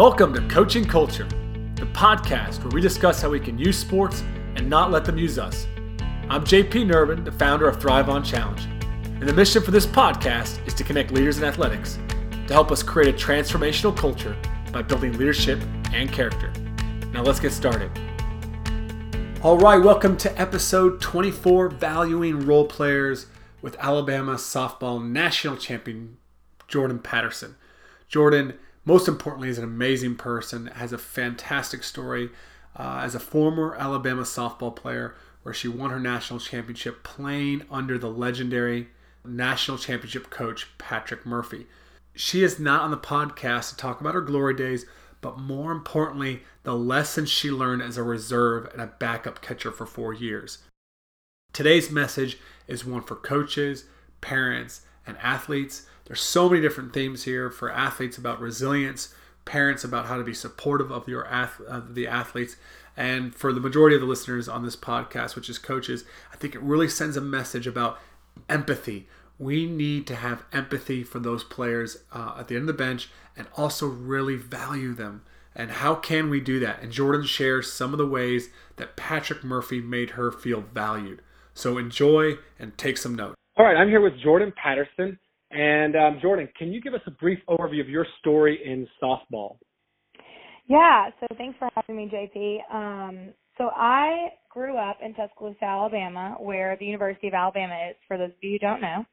Welcome to Coaching Culture, the podcast where we discuss how we can use sports and not let them use us. I'm JP Nerbun, the founder of Thrive on Challenge, and the mission for this podcast is to connect leaders in athletics to help us create a transformational culture by building leadership and character. Now let's get started. All right, welcome to episode 24 Valuing Role Players with Alabama softball national champion Jordan Patterson. Jordan most importantly, is an amazing person, has a fantastic story uh, as a former Alabama softball player where she won her national championship playing under the legendary national championship coach Patrick Murphy. She is not on the podcast to talk about her glory days, but more importantly, the lessons she learned as a reserve and a backup catcher for four years. Today's message is one for coaches, parents, and athletes there's so many different themes here for athletes about resilience, parents about how to be supportive of your of the athletes, and for the majority of the listeners on this podcast, which is coaches, I think it really sends a message about empathy. We need to have empathy for those players uh, at the end of the bench and also really value them. And how can we do that? And Jordan shares some of the ways that Patrick Murphy made her feel valued. So enjoy and take some notes. All right, I'm here with Jordan Patterson. And um, Jordan, can you give us a brief overview of your story in softball? Yeah, so thanks for having me, JP. Um, so I grew up in Tuscaloosa, Alabama, where the University of Alabama is. For those of you who don't know,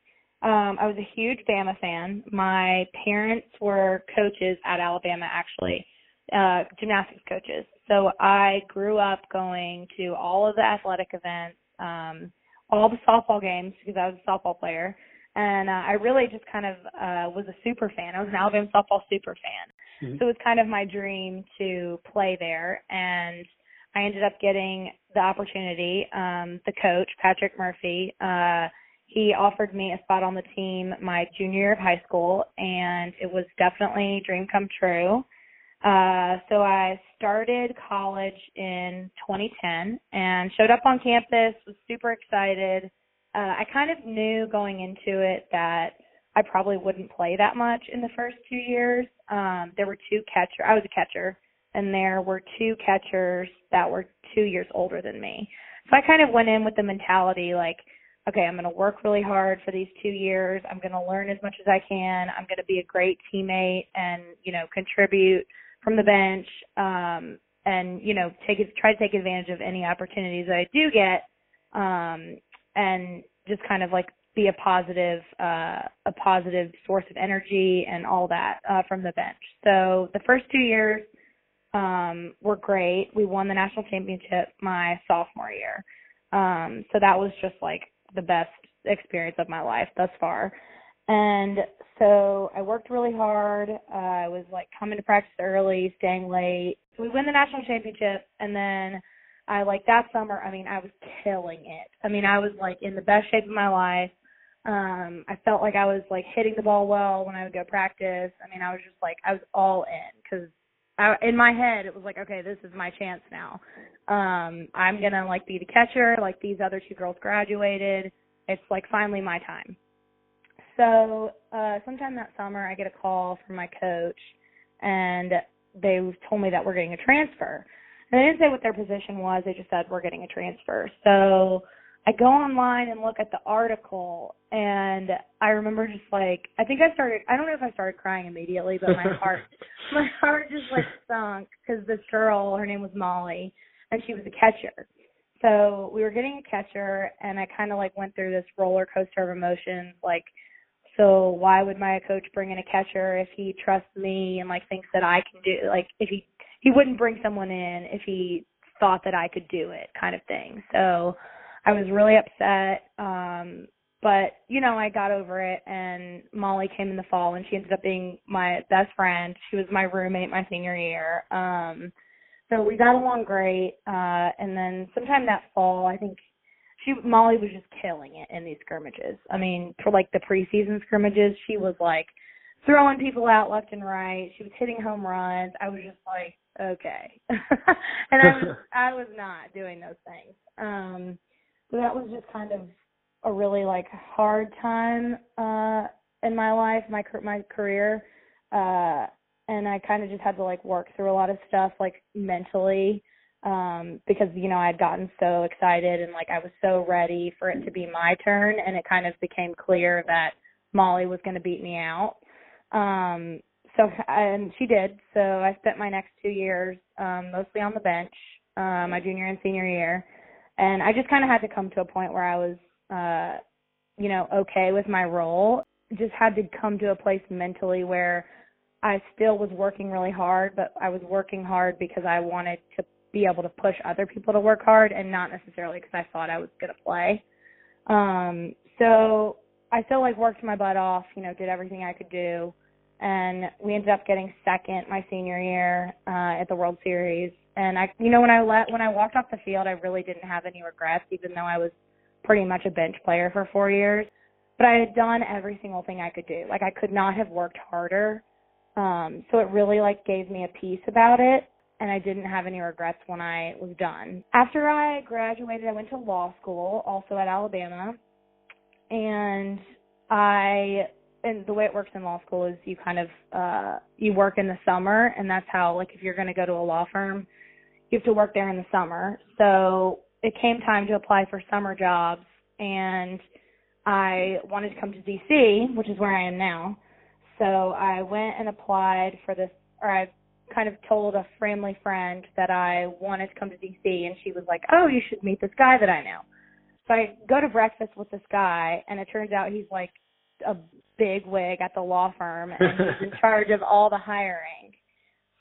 um, I was a huge Bama fan. My parents were coaches at Alabama, actually, uh, gymnastics coaches. So I grew up going to all of the athletic events, um, all the softball games because I was a softball player and uh, I really just kind of uh, was a super fan. I was an Alabama softball super fan, mm-hmm. so it was kind of my dream to play there. And I ended up getting the opportunity. Um, the coach Patrick Murphy, uh, he offered me a spot on the team my junior year of high school, and it was definitely a dream come true. Uh, so I started college in 2010 and showed up on campus, was super excited uh, I kind of knew going into it that I probably wouldn't play that much in the first two years. Um, there were two catcher. I was a catcher, and there were two catchers that were two years older than me. So I kind of went in with the mentality like, okay, I'm going to work really hard for these two years. I'm going to learn as much as I can. I'm going to be a great teammate and you know contribute from the bench. Um, and you know take try to take advantage of any opportunities that I do get. Um, and just kind of like be a positive uh a positive source of energy and all that uh from the bench. So the first 2 years um were great. We won the national championship my sophomore year. Um so that was just like the best experience of my life thus far. And so I worked really hard. Uh, I was like coming to practice early, staying late. We win the national championship and then I like that summer, I mean, I was killing it. I mean, I was like in the best shape of my life. Um, I felt like I was like hitting the ball well when I would go practice. I mean, I was just like I was all in because in my head it was like, okay, this is my chance now. Um, I'm gonna like be the catcher. Like these other two girls graduated. It's like finally my time. So uh, sometime that summer, I get a call from my coach, and they told me that we're getting a transfer. And they didn't say what their position was. They just said we're getting a transfer. So I go online and look at the article, and I remember just like I think I started. I don't know if I started crying immediately, but my heart, my heart just like sunk because this girl, her name was Molly, and she was a catcher. So we were getting a catcher, and I kind of like went through this roller coaster of emotions, like. So why would my coach bring in a catcher if he trusts me and like thinks that I can do like if he he wouldn't bring someone in if he thought that I could do it kind of thing. So I was really upset. Um but you know, I got over it and Molly came in the fall and she ended up being my best friend. She was my roommate my senior year. Um so we got along great. Uh and then sometime that fall I think she Molly was just killing it in these scrimmages. I mean, for like the preseason scrimmages, she was like throwing people out left and right. She was hitting home runs. I was just like, okay. and I was I was not doing those things. Um so that was just kind of a really like hard time uh in my life, my my career. Uh and I kind of just had to like work through a lot of stuff like mentally um because you know I had gotten so excited and like I was so ready for it to be my turn and it kind of became clear that Molly was going to beat me out. Um so and she did. So I spent my next 2 years um mostly on the bench, uh, my junior and senior year. And I just kind of had to come to a point where I was uh you know okay with my role. Just had to come to a place mentally where I still was working really hard, but I was working hard because I wanted to be able to push other people to work hard and not necessarily because I thought I was going to play. Um, so I still like worked my butt off, you know, did everything I could do. And we ended up getting second my senior year uh, at the World Series. And I, you know, when I let when I walked off the field, I really didn't have any regrets, even though I was pretty much a bench player for four years. But I had done every single thing I could do. Like I could not have worked harder. Um, so it really like gave me a peace about it and I didn't have any regrets when I was done. After I graduated, I went to law school, also at Alabama, and I and the way it works in law school is you kind of uh you work in the summer and that's how like if you're going to go to a law firm you have to work there in the summer so it came time to apply for summer jobs and i wanted to come to dc which is where i am now so i went and applied for this or i kind of told a family friend that I wanted to come to DC and she was like, "Oh, you should meet this guy that I know." So I go to breakfast with this guy and it turns out he's like a big wig at the law firm and he's in charge of all the hiring.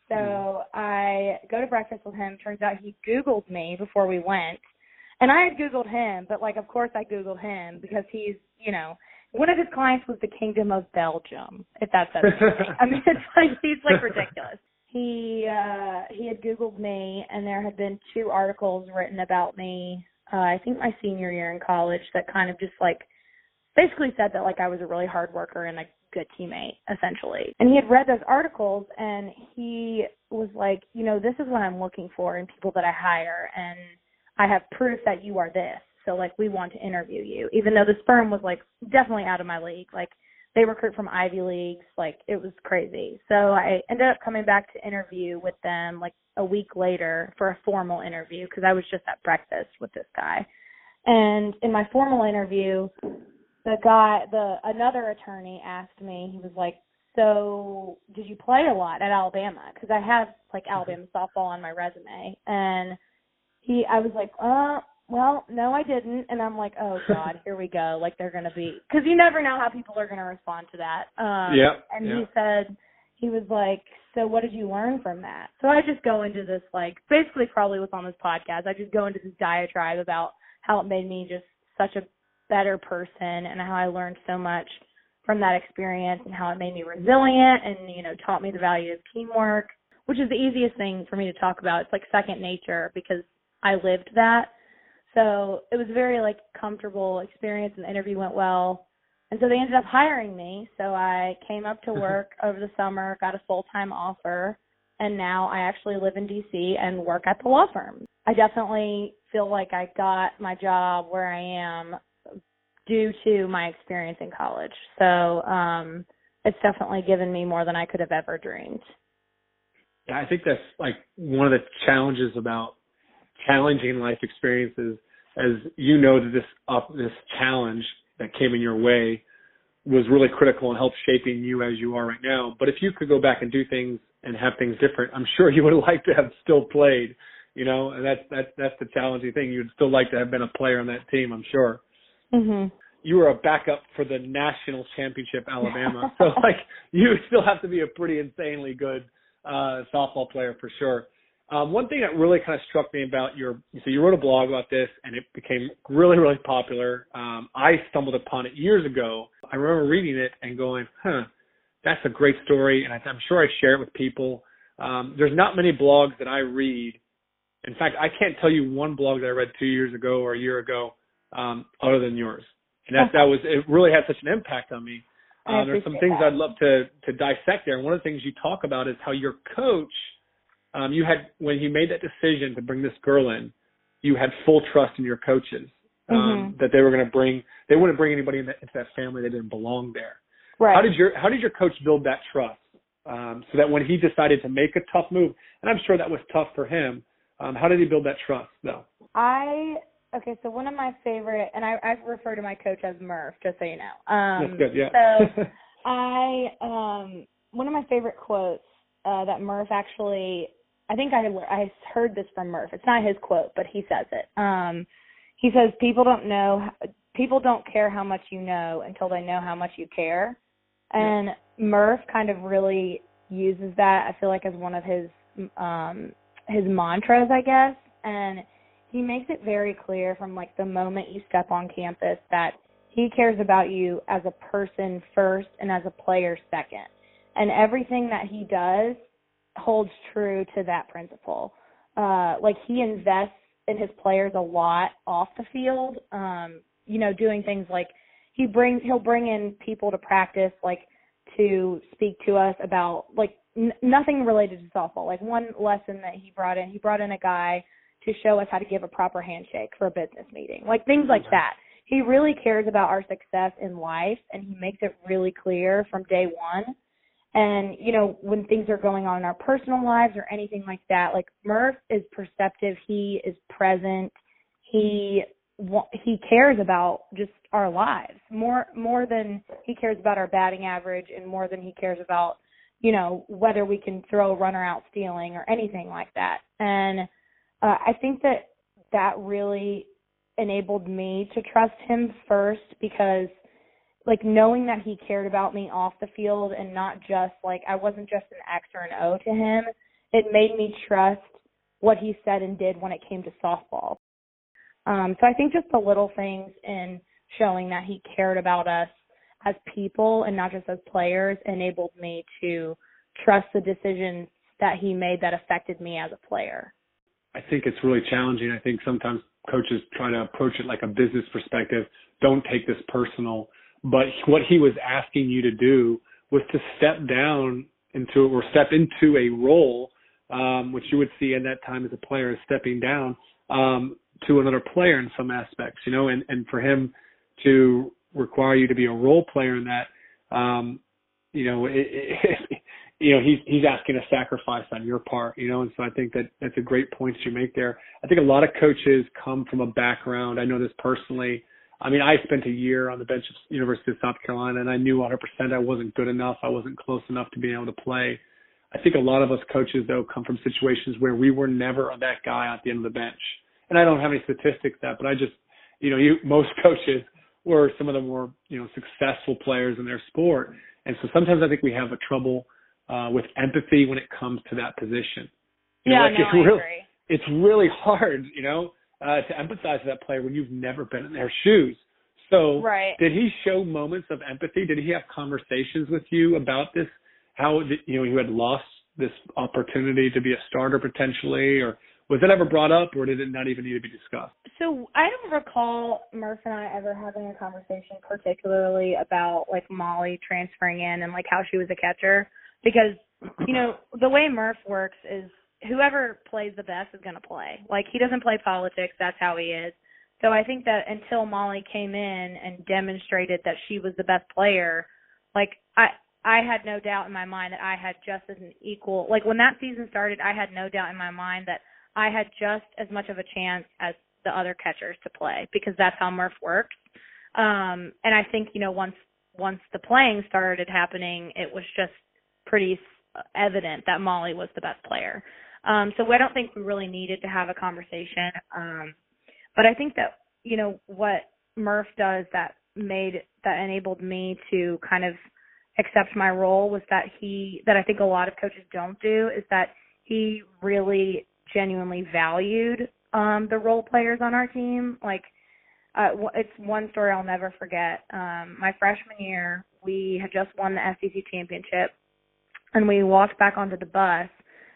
So hmm. I go to breakfast with him. Turns out he Googled me before we went. And I had Googled him, but like of course I Googled him because he's, you know, one of his clients was the Kingdom of Belgium, if that says anything. I mean it's like he's like ridiculous he uh he had googled me and there had been two articles written about me uh i think my senior year in college that kind of just like basically said that like i was a really hard worker and a good teammate essentially. And he had read those articles and he was like you know this is what i'm looking for in people that i hire and i have proof that you are this. So like we want to interview you. Even though this firm was like definitely out of my league like they recruit from Ivy Leagues. Like it was crazy. So I ended up coming back to interview with them like a week later for a formal interview because I was just at breakfast with this guy. And in my formal interview, the guy, the another attorney asked me. He was like, "So did you play a lot at Alabama?" Because I have like Alabama softball on my resume, and he, I was like, "Uh, well, no, I didn't. And I'm like, oh God, here we go. Like they're gonna be because you never know how people are gonna respond to that. Um, yeah. And yeah. he said he was like, so what did you learn from that? So I just go into this like basically probably what's on this podcast. I just go into this diatribe about how it made me just such a better person and how I learned so much from that experience and how it made me resilient and you know taught me the value of teamwork, which is the easiest thing for me to talk about. It's like second nature because I lived that so it was a very like comfortable experience and the interview went well. And so they ended up hiring me. So I came up to work over the summer, got a full time offer, and now I actually live in DC and work at the law firm. I definitely feel like I got my job where I am due to my experience in college. So um it's definitely given me more than I could have ever dreamed. Yeah, I think that's like one of the challenges about challenging life experiences as you know that this up this challenge that came in your way was really critical and helped shaping you as you are right now. But if you could go back and do things and have things different, I'm sure you would have liked to have still played. You know, and that's that's that's the challenging thing. You'd still like to have been a player on that team, I'm sure. Mhm. You were a backup for the national championship Alabama, so like you still have to be a pretty insanely good uh softball player for sure. Um, one thing that really kind of struck me about your, so you wrote a blog about this and it became really, really popular. Um, I stumbled upon it years ago. I remember reading it and going, huh, that's a great story. And I, I'm sure I share it with people. Um, there's not many blogs that I read. In fact, I can't tell you one blog that I read two years ago or a year ago, um, other than yours. And that, that was, it really had such an impact on me. Uh, there's some things that. I'd love to, to dissect there. And one of the things you talk about is how your coach – um, you had when you made that decision to bring this girl in, you had full trust in your coaches um, mm-hmm. that they were going to bring. They wouldn't bring anybody in that, into that family that didn't belong there. Right. How did your How did your coach build that trust Um, so that when he decided to make a tough move, and I'm sure that was tough for him, um, how did he build that trust though? I okay, so one of my favorite, and I, I refer to my coach as Murph, just so you know. Um, That's good, yeah. so I um one of my favorite quotes uh, that Murph actually, I think I I heard this from Murph. It's not his quote, but he says it. Um, he says people don't know, people don't care how much you know until they know how much you care, and Murph kind of really uses that. I feel like as one of his um his mantras, I guess, and he makes it very clear from like the moment you step on campus that he cares about you as a person first and as a player second. And everything that he does holds true to that principle. Uh like he invests in his players a lot off the field. Um, you know, doing things like he brings he'll bring in people to practice like to speak to us about like n- nothing related to softball. Like one lesson that he brought in, he brought in a guy to show us how to give a proper handshake for a business meeting. Like things like that. He really cares about our success in life and he makes it really clear from day one. And, you know, when things are going on in our personal lives or anything like that, like Murph is perceptive, he is present, he he cares about just our lives. More more than he cares about our batting average and more than he cares about you know whether we can throw a runner out stealing or anything like that. And uh, i think that that really enabled me to trust him first because like knowing that he cared about me off the field and not just like I wasn't just an X or an O to him, it made me trust what he said and did when it came to softball. Um, so I think just the little things in showing that he cared about us as people and not just as players enabled me to trust the decisions that he made that affected me as a player. I think it's really challenging. I think sometimes coaches try to approach it like a business perspective. Don't take this personal. But what he was asking you to do was to step down into or step into a role, um, which you would see in that time as a player as stepping down um, to another player in some aspects, you know, and, and for him to require you to be a role player in that, um, you know, it, it, you know, he's he's asking a sacrifice on your part, you know, and so I think that that's a great point you make there. I think a lot of coaches come from a background. I know this personally. I mean, I spent a year on the bench of University of South Carolina, and I knew 100% I wasn't good enough. I wasn't close enough to being able to play. I think a lot of us coaches, though, come from situations where we were never that guy at the end of the bench. And I don't have any statistics that, but I just, you know, you most coaches were some of the more, you know, successful players in their sport. And so sometimes I think we have a trouble uh, with empathy when it comes to that position. You yeah, know, like no, it's I really, agree. It's really hard, you know, uh, to empathize with that player when you've never been in their shoes. So, right. did he show moments of empathy? Did he have conversations with you about this? How you know you had lost this opportunity to be a starter potentially, or was it ever brought up, or did it not even need to be discussed? So I don't recall Murph and I ever having a conversation, particularly about like Molly transferring in and like how she was a catcher because you know the way Murph works is whoever plays the best is going to play. Like he doesn't play politics, that's how he is. So I think that until Molly came in and demonstrated that she was the best player, like I I had no doubt in my mind that I had just as an equal like when that season started, I had no doubt in my mind that I had just as much of a chance as the other catchers to play because that's how Murph works. Um and I think, you know, once once the playing started happening, it was just pretty evident that Molly was the best player. Um, so I don't think we really needed to have a conversation. Um, but I think that you know what Murph does that made that enabled me to kind of accept my role was that he that I think a lot of coaches don't do is that he really genuinely valued um the role players on our team like uh it's one story I'll never forget um my freshman year we had just won the SEC championship and we walked back onto the bus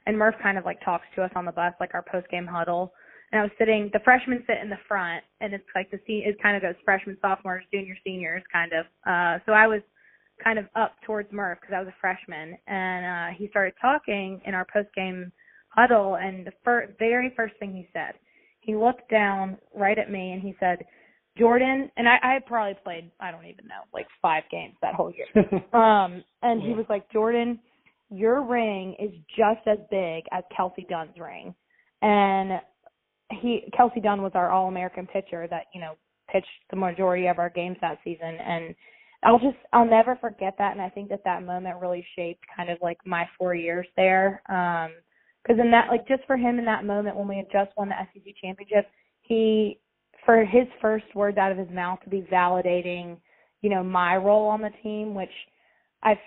and Murph kind of like talks to us on the bus like our post game huddle. And I was sitting the freshmen sit in the front and it's like the scene it kind of goes freshmen sophomores junior seniors kind of. Uh so I was kind of up towards Murph because I was a freshman. And uh he started talking in our post game huddle and the fir- very first thing he said he looked down right at me and he said Jordan and I, I had probably played I don't even know like five games that whole year. Um and he was like Jordan your ring is just as big as Kelsi Dunne's ring. And he Kelsey Dunn was our all American pitcher that, you know, pitched the majority of our games that season. And I'll just I'll never forget that. And I think that that moment really shaped kind of like my 4 years there. Um cuz in that like just for him in that moment when we had just won the SEC championship he for his first words out of his mouth to be validating you know my role on the team which I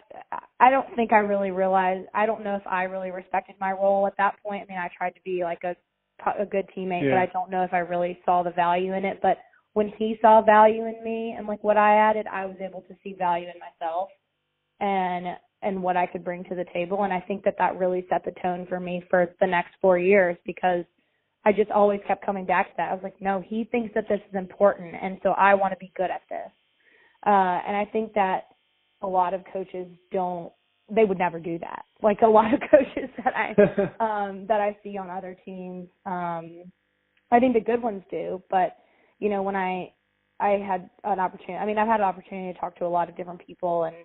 I don't think I really realized I don't know if I really respected my role at that point I mean I tried to be like a a good teammate yeah. but I don't know if I really saw the value in it but when he saw value in me and like what I added, I was able to see value in myself and and what I could bring to the table. And I think that that really set the tone for me for the next four years because I just always kept coming back to that. I was like, no, he thinks that this is important, and so I want to be good at this. Uh, and I think that a lot of coaches don't. They would never do that. Like a lot of coaches that I um, that I see on other teams. Um, I think the good ones do, but you know, when I I had an opportunity. I mean, I've had an opportunity to talk to a lot of different people, and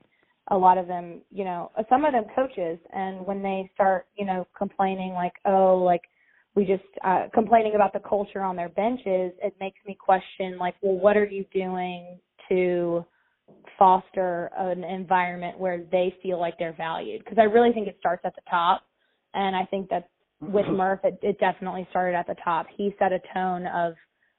a lot of them, you know, some of them coaches. And when they start, you know, complaining like, oh, like we just uh, complaining about the culture on their benches, it makes me question like, well, what are you doing to foster an environment where they feel like they're valued? Because I really think it starts at the top, and I think that with Murph, it, it definitely started at the top. He set a tone of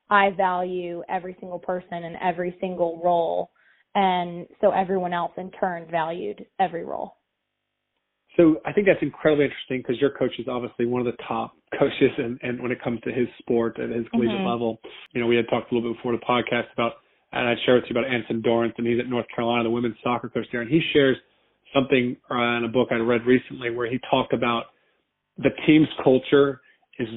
I value every single person and every single role. And so everyone else in turn valued every role. So I think that's incredibly interesting because your coach is obviously one of the top coaches and, and when it comes to his sport at his collegiate mm-hmm. level. You know, we had talked a little bit before the podcast about and I'd share with you about Anson Dorrance and he's at North Carolina, the women's soccer coach there, and he shares something uh, in a book I read recently where he talked about the team's culture is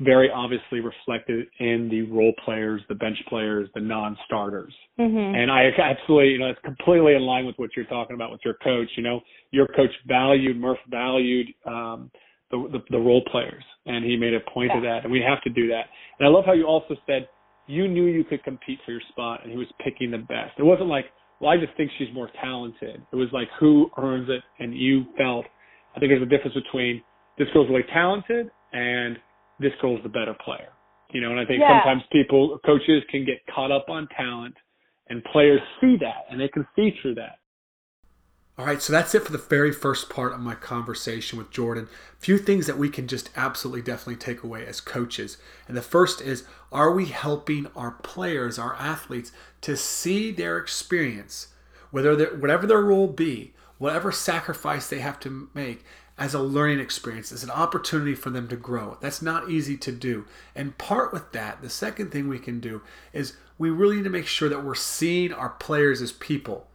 very obviously reflected in the role players, the bench players, the non-starters. Mm-hmm. And I absolutely, you know, it's completely in line with what you're talking about with your coach. You know, your coach valued, Murph valued um, the, the, the role players, and he made a point yeah. of that. And we have to do that. And I love how you also said you knew you could compete for your spot, and he was picking the best. It wasn't like, well, I just think she's more talented. It was like who earns it, and you felt. I think there's a difference between this girl's really talented and this girl's the better player. You know, and I think yeah. sometimes people, coaches can get caught up on talent and players see that and they can see through that. All right, so that's it for the very first part of my conversation with Jordan. A few things that we can just absolutely definitely take away as coaches. And the first is are we helping our players, our athletes, to see their experience, whether whatever their role be, whatever sacrifice they have to make, as a learning experience, as an opportunity for them to grow. That's not easy to do. And part with that, the second thing we can do is we really need to make sure that we're seeing our players as people,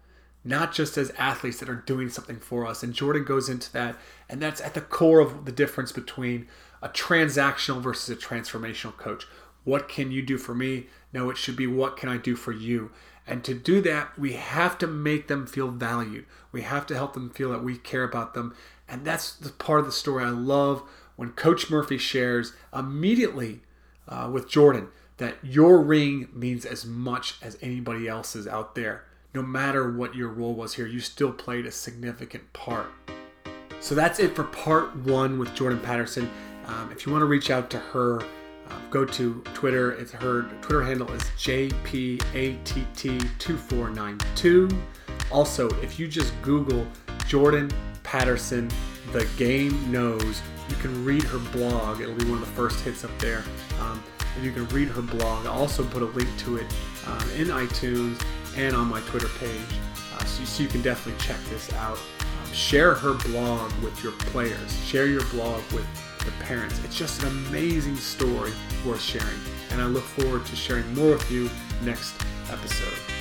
not just as athletes that are doing something for us. And Jordan goes into that, and that's at the core of the difference between a transactional versus a transformational coach. What can you do for me? No, it should be what can I do for you? And to do that, we have to make them feel valued. We have to help them feel that we care about them and that's the part of the story I love when Coach Murphy shares immediately uh, with Jordan that your ring means as much as anybody else's out there. No matter what your role was here, you still played a significant part. So that's it for part one with Jordan Patterson. Um, if you want to reach out to her, uh, go to Twitter. It's her Twitter handle is JPATT2492. Also, if you just Google Jordan Patterson, The Game Knows. You can read her blog. It'll be one of the first hits up there. Um, and you can read her blog. I'll also put a link to it um, in iTunes and on my Twitter page. Uh, so, you, so, you, can definitely check this out. Um, share her blog with your players. Share your blog with the parents. It's just an amazing story worth sharing. And I look forward to sharing more with you next episode.